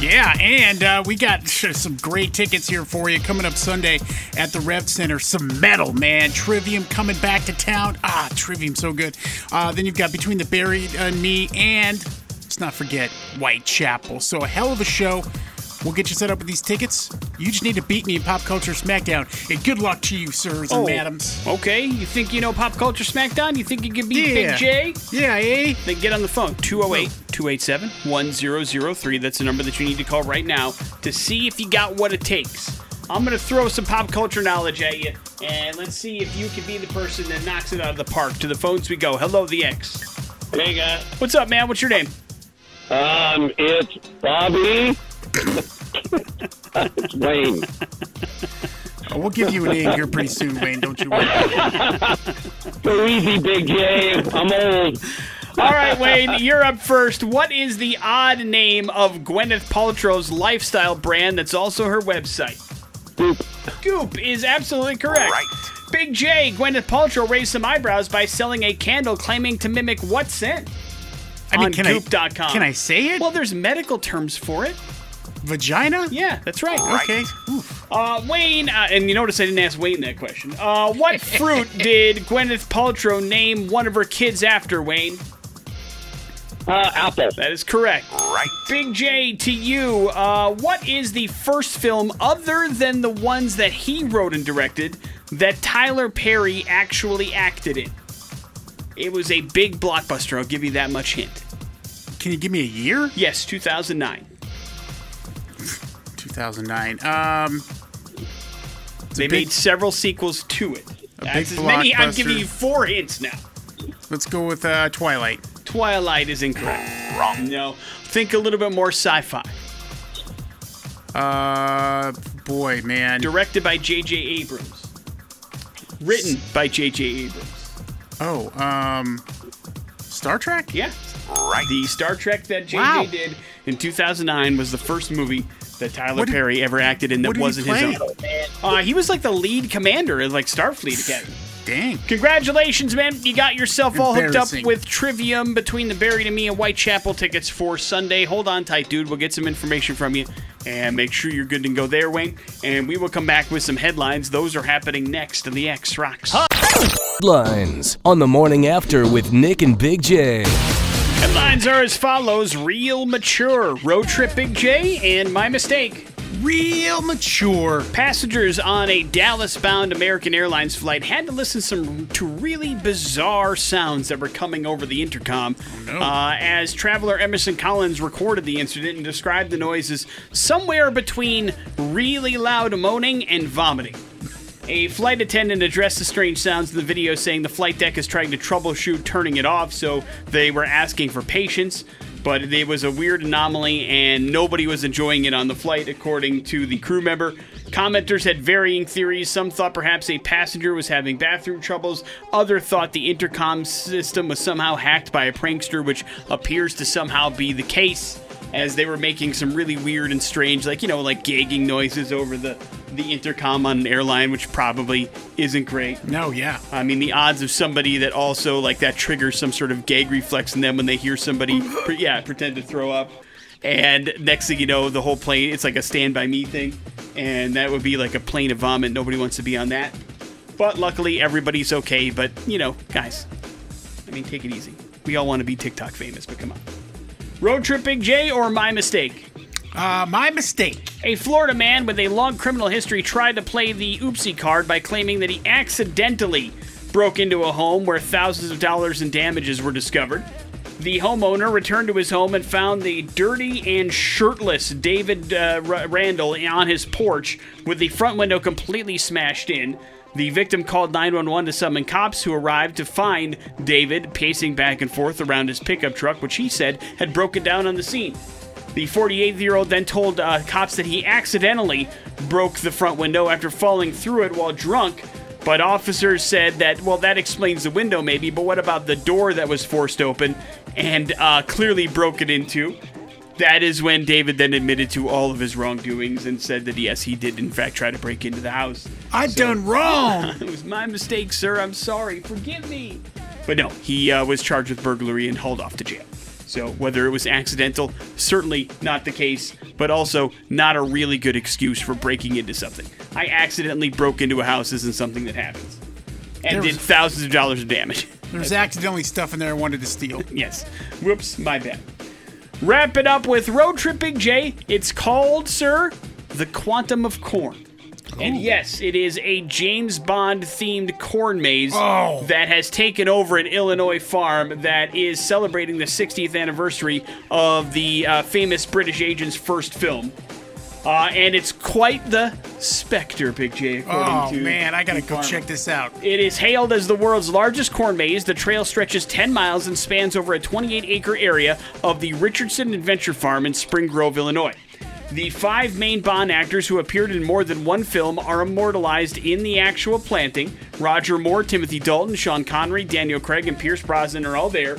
Yeah, and uh, we got <laughs> some great tickets here for you coming up Sunday at the Rev Center. Some metal, man. Trivium coming back to town. Ah, Trivium, so good. Uh, then you've got Between the Buried and Me, and let's not forget Whitechapel. So a hell of a show. We'll get you set up with these tickets. You just need to beat me in Pop Culture Smackdown. And good luck to you, sirs and Oh. madams. Okay, you think you know Pop Culture Smackdown? You think you can beat Yeah. Big J? Yeah, eh? Then get on the phone 208 287 1003. That's the number that you need to call right now to see if you got what it takes. I'm going to throw some pop culture knowledge at you, and let's see if you can be the person that knocks it out of the park. To the phones we go. Hello, the X. Hey guys, What's up, man? What's your name? um, it's Bobby. It's <laughs> Wayne. Oh, we'll give you a name here pretty soon, Wayne. Don't you worry. <laughs> So easy, Big J. I'm old. All right, Wayne, you're up first. What is the odd name of Gwyneth Paltrow's lifestyle brand that's also her website? Goop. Goop is absolutely correct. Big J, Gwyneth Paltrow raised some eyebrows by selling a candle claiming to mimic what scent? I mean, on can goop.com. I can I say it? Well, there's medical terms for it. Vagina? Yeah, that's right. Okay. Uh, Wayne, uh, and you notice I didn't ask Wayne that question. Uh, what <laughs> fruit did Gwyneth Paltrow name one of her kids after, Wayne? Uh, Apple. That is correct. Right. Big J, to you, uh, what is the first film other than the ones that he wrote and directed that Tyler Perry actually acted in? It was a big blockbuster. I'll give you that much hint. Can you give me a year? Yes, 2009. 2009. Um, They big- made several sequels to it. That's big as many. I'm giving you four hints now. let's go with uh, Twilight. Twilight is incorrect. Wrong. No. Think a little bit more sci-fi. Uh, boy, man. Directed by J.J. Abrams. Written by J.J. Abrams. Oh, um, Star Trek? Yeah. Right. The Star Trek that J.J. Wow. did in 2009 was the first movie that Tyler did- Perry ever acted in that what did he wasn't his own. Uh, he was like the lead commander in like Starfleet Academy. Dang. Congratulations, man. You got yourself all hooked up with Trivium between the Buried and Me and Whitechapel tickets for Sunday. Hold on tight, dude. We'll get some information from you and make sure you're good to go there, Wayne. And we will come back with some headlines. Those are happening next in the X Rocks. Headlines on the morning after with Nick and Big J. Headlines are as follows Real Mature, Road Trip Big J, and My Mistake. Real mature. Passengers on a Dallas bound American Airlines flight had to listen some to really bizarre sounds that were coming over the intercom uh, as traveler Emerson Collins recorded the incident and described the noises somewhere between really loud moaning and vomiting. A flight attendant addressed the strange sounds in the video, saying the flight deck is trying to troubleshoot turning it off, so they were asking for patience. But it was a weird anomaly, and nobody was enjoying it on the flight, according to the crew member. Commenters had varying theories. Some thought perhaps a passenger was having bathroom troubles. Other thought the intercom system was somehow hacked by a prankster, which appears to somehow be the case as they were making some really weird and strange, like you know, like gagging noises over the the intercom on an airline, which probably isn't great. No, yeah. I mean, the odds of somebody that also like that triggers some sort of gag reflex in them when they hear somebody, <laughs> pre- yeah, pretend to throw up, and next thing you know, the whole plane it's like a Stand by Me thing, and that would be like a plane of vomit. Nobody wants to be on that, but luckily everybody's okay. But you know, guys, I mean, take it easy. We all want to be TikTok famous, but come on. Road trip Big J or my mistake? Uh, my mistake. A Florida man with a long criminal history tried to play the oopsie card by claiming that he accidentally broke into a home where thousands of dollars in damages were discovered. The homeowner returned to his home and found the dirty and shirtless David uh, R- Randall on his porch with the front window completely smashed in. The victim called 911 to summon cops who arrived to find David pacing back and forth around his pickup truck, which he said had broken down on the scene. The 48 year old then told uh, cops that he accidentally broke the front window after falling through it while drunk. But officers said that, well, that explains the window maybe, but what about the door that was forced open and uh, clearly broken into? That is when David then admitted to all of his wrongdoings and said that yes, he did in fact try to break into the house. I done wrong. <laughs> It was my mistake, sir. I'm sorry. Forgive me. But no, he uh, was charged with burglary and hauled off to jail. So whether it was accidental, certainly not the case, but also not a really good excuse for breaking into something. I accidentally broke into a house isn't something that happens. And did thousands of dollars of damage. There's accidentally stuff in there I wanted to steal. <laughs> yes. Whoops, my bad. Wrap it up with Road Trip Big J. It's called, sir, The Quantum of Corn. And yes, it is a James Bond themed corn maze Oh. that has taken over an Illinois farm that is celebrating the 60th anniversary of the uh, famous British agent's first film. Uh, and it's quite the specter, Big J, according Oh to. man, I gotta go check this out. It is hailed as the world's largest corn maze. The trail stretches 10 miles and spans over a 28 acre area of the Richardson Adventure Farm in Spring Grove, Illinois. The five main Bond actors who appeared in more than one film are immortalized in the actual planting. Roger Moore, Timothy Dalton, Sean Connery, Daniel Craig, and Pierce Brosnan are all there.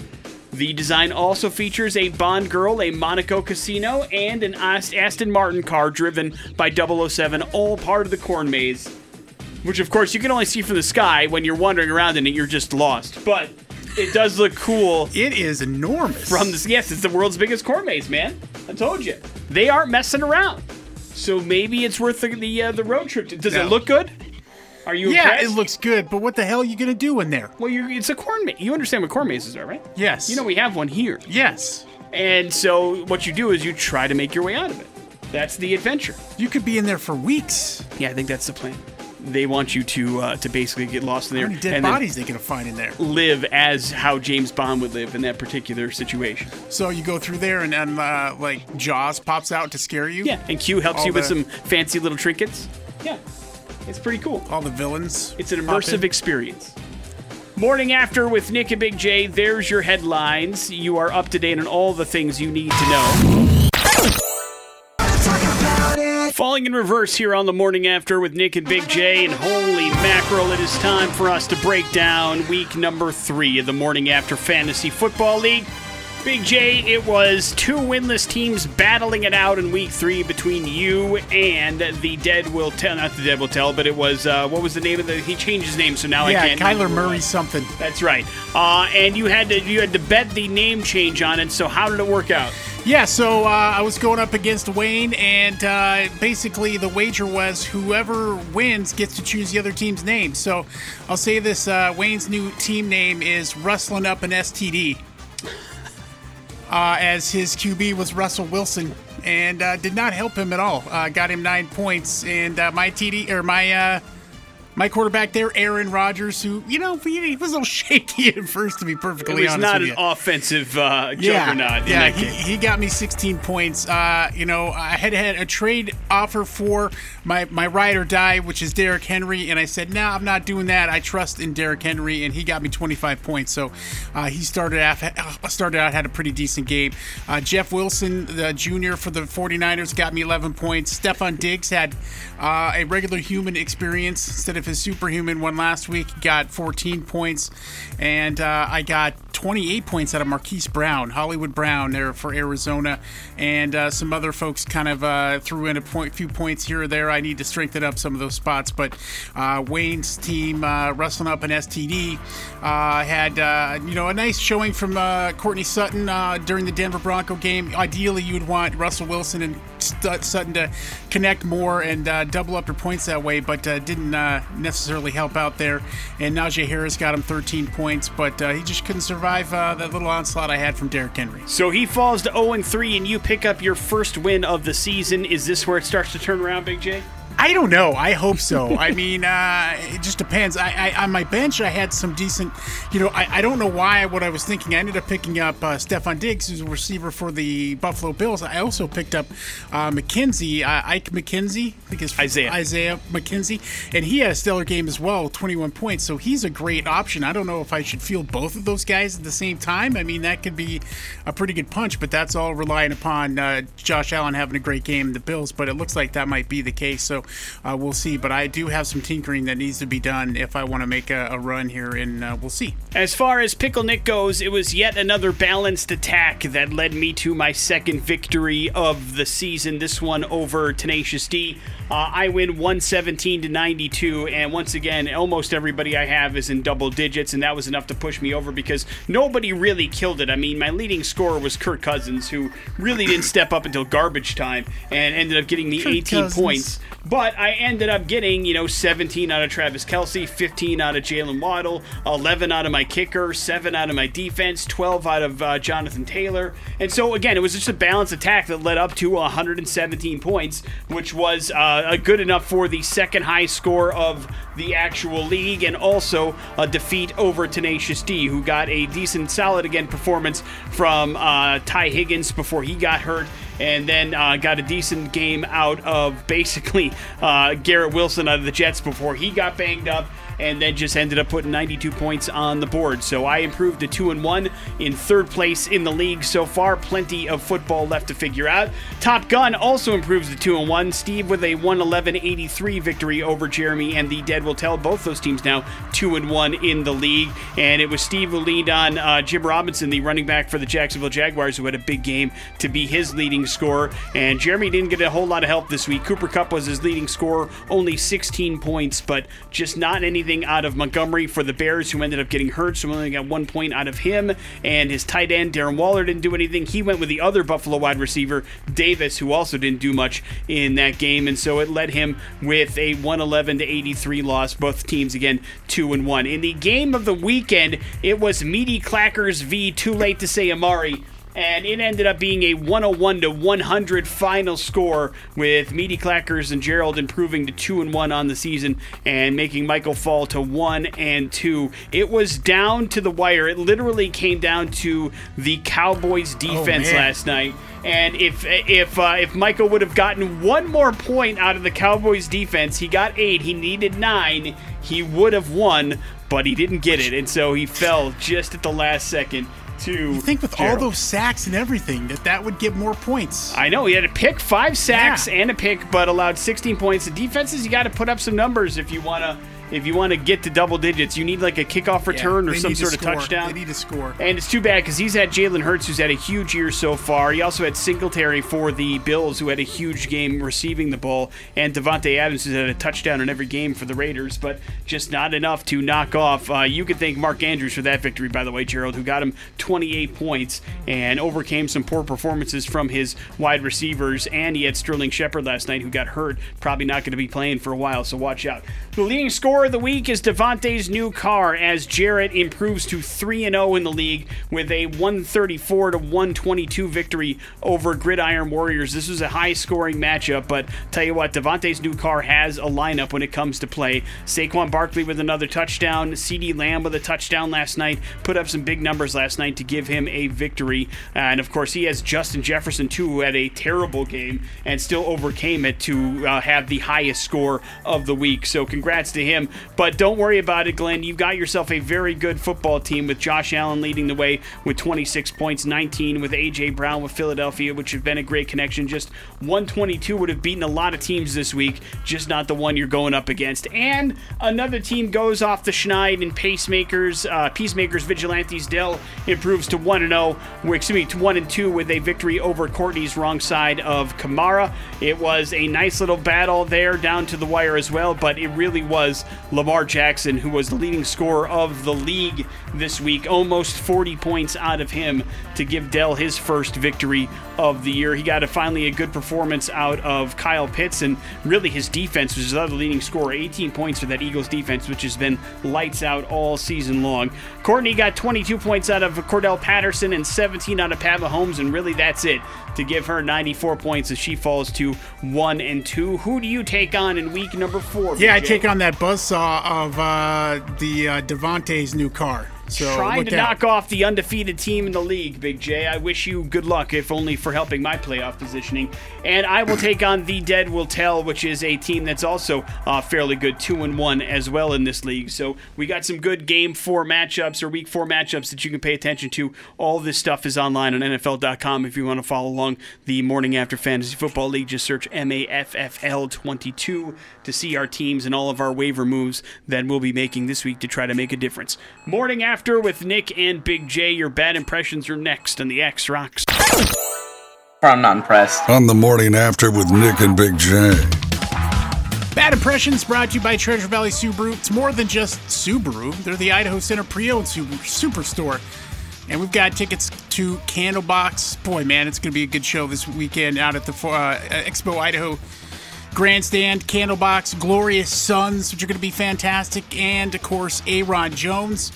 The design also features a Bond girl, a Monaco casino, and an Ast- Aston Martin car driven by 007, all part of the corn maze which of course you can only see from the sky when you're wandering around in it you're just lost but it does look cool It is enormous. from this yes it's the world's biggest corn maze man i told you they aren't messing around so maybe it's worth the the, uh, the road trip does No. it look good are you yeah, impressed? it looks good, but what the hell are you gonna do in there? well you're, it's a corn maze you understand what corn mazes are right Yes. you know we have one here Yes. and so what you do is you try to make your way out of it that's the adventure You could be in there for weeks. yeah i think that's the plan they want you to uh, to basically get lost in there. How many dead and bodies they gonna find in there? live as how James Bond would live in that particular situation. So you go through there and then uh, like Jaws pops out to scare you. Yeah, and Q helps All you with the- some fancy little trinkets. Yeah, it's pretty cool. All the villains. It's an pop immersive in. experience. Morning after with Nick and Big J. There's your headlines. You are up to date on all the things you need to know. Falling in reverse here on the morning after with Nick and Big J, and holy mackerel, it is time for us to break down week number three of the morning after fantasy football league. Big J, it was two winless teams battling it out in week three between you and the Dead Will Tell. Not the Dead Will Tell, but it was, uh, what was the name of the. He changed his name, so now I Yeah, can't. Yeah, Kyler Murray something. That's right. Uh, and you had to you had to bet the name change on it. So how did it work out? Yeah, so uh, I was going up against Wayne, and uh, basically the wager was whoever wins gets to choose the other team's name. So I'll say this: uh, Wayne's new team name is Rustling Up an STD, uh, as his QB was Russell Wilson, and uh, did not help him at all. Uh, got him nine points, and my TD or my. My quarterback there, Aaron Rodgers, who you know he, was a little <laughs> shaky at first, to be It perfectly was honest not with an you. offensive uh, juggernaut. in Yeah, that he, game. he got me 16 points. Uh, you know, I had had a trade offer for my my ride or die, which is Derrick Henry, and I said, "No, I'm not doing that. I trust in Derrick Henry," and he got me 25 points. So uh, he started out uh, started out had a pretty decent game. Uh, Jeff Wilson, the junior for the 49ers, got me 11 points. Stefon Diggs had uh, a regular human experience instead of superhuman one last week. Got 14 points, and uh, I got 28 points out of Marquise Brown, Hollywood Brown there for Arizona, and uh, some other folks kind of uh, threw in a point, few points here or there. I need to strengthen up some of those spots, but uh, Wayne's team uh, wrestling up an STD uh, had you know a nice showing from Courtland Sutton during the Denver Bronco game. Ideally, you would want Russell Wilson and Sutton to connect more and uh, double up their points that way, but uh, didn't uh, necessarily help out there. And Najee Harris got him 13 points, but uh, he just couldn't survive uh, that little onslaught I had from Derrick Henry. So he falls to 0 3, and you pick up your first win of the season. Is this where it starts to turn around, Big J? I don't know. I hope so. I mean, uh, it just depends. I, I on my bench, I had some decent. You know, I, I don't know why. What I was thinking, I ended up picking up uh, Stefon Diggs, who's a receiver for the Buffalo Bills. I also picked up uh, McKenzie, uh, Ike McKenzie. I think it's Isaiah. Isaiah McKenzie, and he had a stellar game as well, 21 points. So he's a great option. I don't know if I should field both of those guys at the same time. I mean, that could be a pretty good punch, but that's all relying upon uh, Josh Allen having a great game in the Bills. But it looks like that might be the case. So uh, we'll see. But I do have some tinkering that needs to be done if I want to make a, a run here, and uh, we'll see. As far as Pickle Nick goes, it was yet another balanced attack that led me to my second victory of the season. This one over Tenacious D. Uh, I win 117 to 92, and once again, almost everybody I have is in double digits, and that was enough to push me over because nobody really killed it. I mean, my leading scorer was Kirk Cousins, who really didn't step up until garbage time and ended up getting me Kirk 18 Cousins. points. But But I ended up getting, you know, 17 out of Travis Kelce, 15 out of Jaylen Waddle, 11 out of my kicker, 7 out of my defense, 12 out of uh, Jonathan Taylor. And so, again, it was just a balanced attack that led up to 117 points, which was uh, good enough for the second high score of the actual league and also a defeat over Tenacious D, who got a decent, solid again performance from uh, Tee Higgins before he got hurt and then uh, got a decent game out of basically uh, Garrett Wilson out of the Jets before he got banged up and then just ended up putting 92 points on the board. So I improved to 2 and 1 in third place in the league so far. Plenty of football left to figure out. Top Gun also improves to 2 and 1. Steve with a 111-83 victory over Jeremy and the Dead will tell both those teams now 2 and 1 in the league. And it was Steve who leaned on uh, Jim Robinson, the running back for the Jacksonville Jaguars, who had a big game to be his leading scorer. And Jeremy didn't get a whole lot of help this week. Cooper Kupp was his leading scorer, only 16 points, but just not anything anything out of Montgomery for the Bears, who ended up getting hurt. So we only got one point out of him. And his tight end, Darren Waller, didn't do anything. He went with the other Buffalo wide receiver, Davis, who also didn't do much in that game. And so it led him with a 111 to 83 loss. Both teams, again, 2 and 1. In the game of the weekend, it was Meaty Clackers v. Too Late to Say Amari and it ended up being a 101 to 100 final score with Meaty Clackers and Gerald improving to 2 and 1 on the season and making Michael fall to 1 and 2. It was down to the wire. It literally came down to the Cowboys defense oh, last night. And if if uh, if Michael would have gotten one more point out of the Cowboys defense, he got 8, he needed 9, he would have won, but he didn't get it. And so he fell just at the last second to. You think with Gerald. all those sacks and everything that that would get more points? I know he had a pick, five sacks yeah. and a pick, but allowed 16 points. The defenses you got to put up some numbers if you want to if you want to get to double digits, you need like a kickoff return yeah, or some sort of touchdown. They need to score. And it's too bad because he's had Jalen Hurts, who's had a huge year so far. He also had Singletary for the Bills, who had a huge game receiving the ball, and Davante Adams, who's had a touchdown in every game for the Raiders, but just not enough to knock off. Uh, you could thank Mark Andrews for that victory, by the way, Gerald, who got him 28 points and overcame some poor performances from his wide receivers. And he had Sterling Shepard last night, who got hurt, probably not going to be playing for a while, so watch out. The leading scorer of the week is Davante's new car as Jarrett improves to 3 0 in the league with a 134 to 122 victory over Gridiron Warriors. This was a high scoring matchup, but tell you what, Davante's new car has a lineup when it comes to play. Saquon Barkley with another touchdown, CeeDee Lamb with a touchdown last night, put up some big numbers last night to give him a victory. And of course, he has Justin Jefferson, too, who had a terrible game and still overcame it to uh, have the highest score of the week. So, congrats to him. But don't worry about it, Glenn. You've got yourself a very good football team with Josh Allen leading the way with 26 points, 19 with A.J. Brown with Philadelphia, which has been a great connection. Just 122 would have beaten a lot of teams this week, just not the one you're going up against. And another team goes off the schneid and pacemakers, uh, peacemakers, vigilantes. Dell improves to 1 0, excuse me, to 1 and 2 with a victory over Courtney's wrong side of Kamara. It was a nice little battle there down to the wire as well, but it really was Lamar Jackson, who was the leading scorer of the league this week. Almost 40 points out of him to give Dell his first victory of the year. He got a, finally a good performance out of Kyle Pitts, and really his defense was the leading scorer. 18 points for that Eagles defense, which has been lights out all season long. Courtney got 22 points out of Cordarrelle Patterson and 17 out of Pat Mahomes, and really that's it to give her 94 points as she falls to one and two. Who do you take on in week number four? Yeah, I take on that buzzsaw of uh, the uh, Davante's new car. So Trying to out. knock off the undefeated team in the league, Big J. I wish you good luck, if only for helping my playoff positioning. And I will take on the Dead Will Tell, which is a team that's also uh, fairly good, two and one as well in this league. So we got some good Game Four matchups or Week Four matchups that you can pay attention to. All this stuff is online on NFL.com if you want to follow along the Morning After Fantasy Football League. Just search MAFFL 22 to see our teams and all of our waiver moves that we'll be making this week to try to make a difference. Morning After after with Nick and Big J. Your bad impressions are next on the X Rocks. I'm not impressed. On the morning after with Nick and Big J. Bad Impressions brought to you by Treasure Valley Subaru. It's more than just Subaru. They're the Idaho Center pre-owned superstore. And we've got tickets to Candlebox. Boy, man, it's going to be a good show this weekend out at the uh, Expo Idaho Grandstand, Candlebox, Glorious Sons, which are going to be fantastic, and of course, Ayron Jones.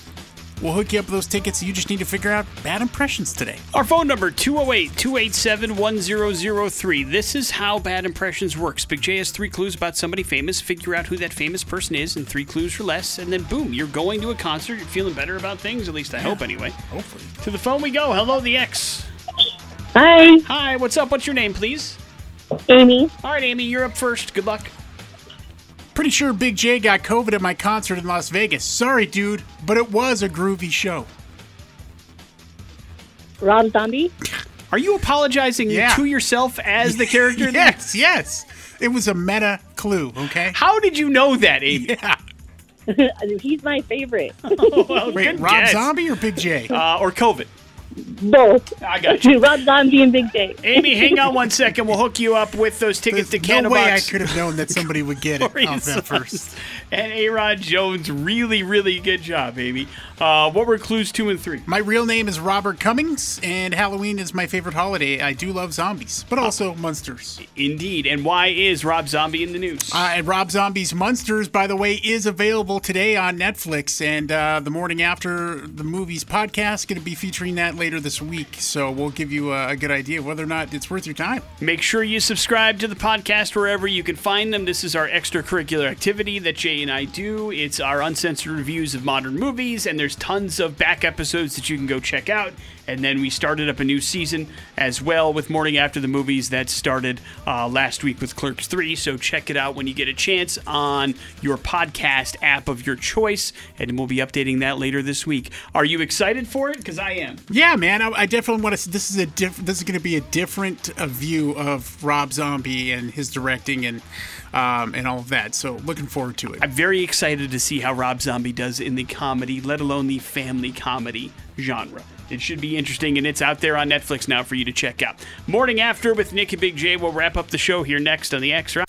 We'll hook you up with those tickets. You just need to figure out bad impressions today. Our phone number 208-287-1003. This is how bad impressions works. Big J has three clues about somebody famous. Figure out who that famous person is in three clues or less, and then boom, you're going to a concert. You're feeling better about things. At least I hope anyway. Hopefully. To the phone we go. Hello, the X. Hi, Hi, what's up? What's your name, please? Amy. All right, Amy, you're up first. Good luck. Pretty sure Big J got COVID at my concert in Las Vegas. Sorry, dude, but it was a groovy show. Rob Zombie. Are you apologizing Yeah. to yourself as the character? <laughs> yes, yes. It was a meta clue, okay? How did you know that, Amy? Yeah. <laughs> He's my favorite. <laughs> Well, Wait, Rob guess. Zombie or Big J? Uh, or COVID. Both. I got you. <laughs> Rob Zombie and Big J. Amy, hang on one second. We'll hook you up with those tickets There's to no way I could have known that somebody would get it <laughs> Glorious off that first. And Ayron Jones, really, really good job, Amy. Uh, what were clues two and three? My real name is Robert Cummings, and Halloween is my favorite holiday. I do love zombies, but also monsters. Indeed. And why is Rob Zombie in the news? Uh, and Rob Zombie's Munsters, by the way, is available today on Netflix. And uh, the morning after the movies podcast going to be featuring that later this week. So we'll give you a, a good idea whether or not it's worth your time. Make sure you subscribe to the podcast wherever you can find them. This is our extracurricular activity that Jay and I do. It's our uncensored reviews of modern movies, and there's tons of back episodes that you can go check out. And then we started up a new season as well with Morning After the Movies that started uh, last week with Clerks 3. So check it out when you get a chance on your podcast app of your choice, and we'll be updating that later this week. Are you excited for it? Because I am. Yeah, man, I, I definitely want to. This is a diff, This is going to be a different uh, view of Rob Zombie and his directing and um, and all of that. So looking forward to it. I'm very excited to see how Rob Zombie does in the comedy, let alone the family comedy genre. It should be interesting, and it's out there on Netflix now for you to check out. Morning After with Nick and Big J. We'll wrap up the show here next on the Extra.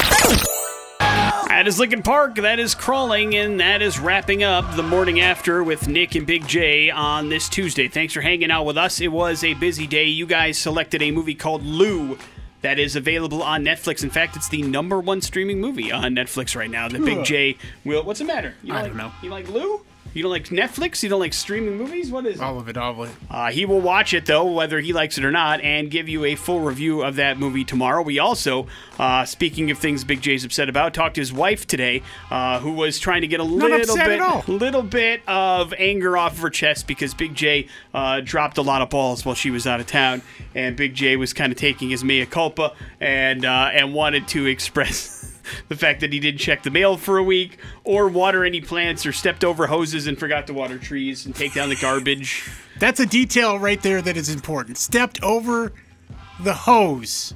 That is Linkin Park. That is crawling, and that is wrapping up the morning after with Nick and Big J on this Tuesday. Thanks for hanging out with us. It was a busy day. You guys selected a movie called Lou that is available on Netflix. In fact, it's the number one streaming movie on Netflix right now. The Big J will. What's the matter? You I like, don't know. You like Lou? You don't like Netflix? You don't like streaming movies? What is it? all of it, all of it. Uh, he will watch it though, whether he likes it or not, and give you a full review of that movie tomorrow. We also, uh, speaking of things Big J's upset about, talked to his wife today, uh, who was trying to get a little bit, little bit of anger off of her chest because Big J uh, dropped a lot of balls while she was out of town, and Big J was kind of taking his mea culpa and uh, and wanted to <laughs> express. <laughs> The fact that he didn't check the mail for a week, or water any plants, or stepped over hoses and forgot to water trees and take down the garbage. That's a detail right there that is important. Stepped over the hose,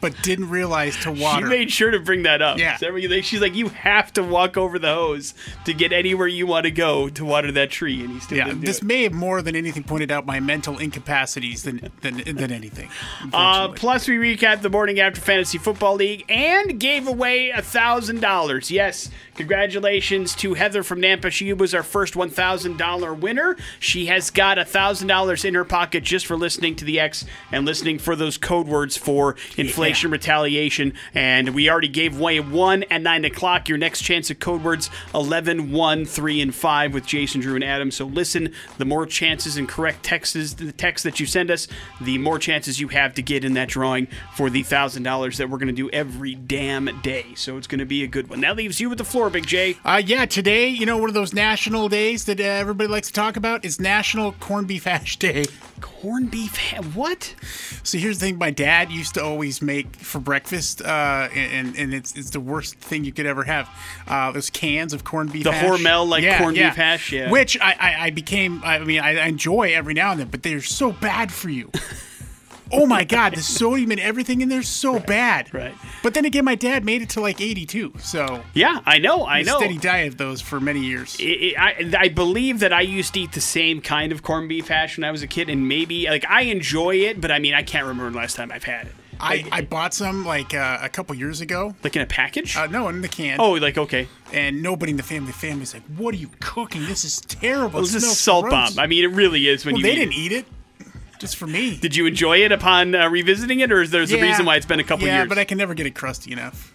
but didn't realize to water. She made sure to bring that up. Yeah. So She's like, you have to walk over the hose to get anywhere you want to go to water that tree, and he still yeah, this it. may have more than anything pointed out my mental incapacities than than, than anything. Uh, plus, we recapped the morning after Fantasy Football League and gave away a thousand dollars. Yes, congratulations to Heather from Nampa. She was our first one thousand dollar winner. She has got thousand dollars in her pocket just for listening to the X and listening for those code words for inflation retaliation. And we already gave away one at nine o'clock. Your next chance at code words 11, 1, 3, and 5 with Jason, Drew, and Adam. So listen, the more chances and correct texts, the text that you send us, the more chances you have to get in that drawing for the thousand dollars that we're going to do every damn day. So it's going to be a good one. That leaves you with the floor, Big J. Uh, yeah, today, you know, one of those national days that uh, everybody likes to talk about is National Corned Beef Hash Day. Corned beef. ha- What? So here's the thing: my dad used to always make for breakfast, uh, and and it's it's the worst thing you could ever have. Uh, those cans of corned beef. The hash. Hormel, like, corned beef hash, yeah. Which I, I I became. I mean, I, I enjoy every now and then, but they're so bad for you. <laughs> oh my god, the sodium and everything in there is so bad. right. But then again, my dad made it to like 82, so Yeah, I know. I know. steady diet of those for many years. I, I, I believe that I used to eat the same kind of corned beef hash when I was a kid, and maybe like I enjoy it, but I mean I can't remember the last time I've had it. I, I bought some like uh, a couple years ago. Like in a package? Uh, no, in the can. oh, like okay. and nobody in the family family's like, "What are you cooking? This is terrible." Well, this is salt gross." bomb. I mean, it really is when Well, you they eat didn't it. eat it, just for me. Did you enjoy it upon uh, revisiting it, or is there's a reason why it's been a couple yeah, years? but I can never get it crusty enough.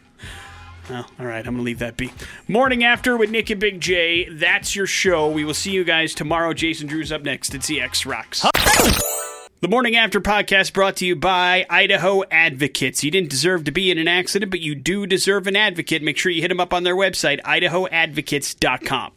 Well, all right, I'm going to leave that be. Morning After with Nick and Big J. That's your show. We will see you guys tomorrow. Jason Drew's up next. It's EX Rocks. The Morning After podcast brought to you by Idaho Advocates. You didn't deserve to be in an accident, but you do deserve an advocate. Make sure you hit them up on their website, idahoadvocates.com.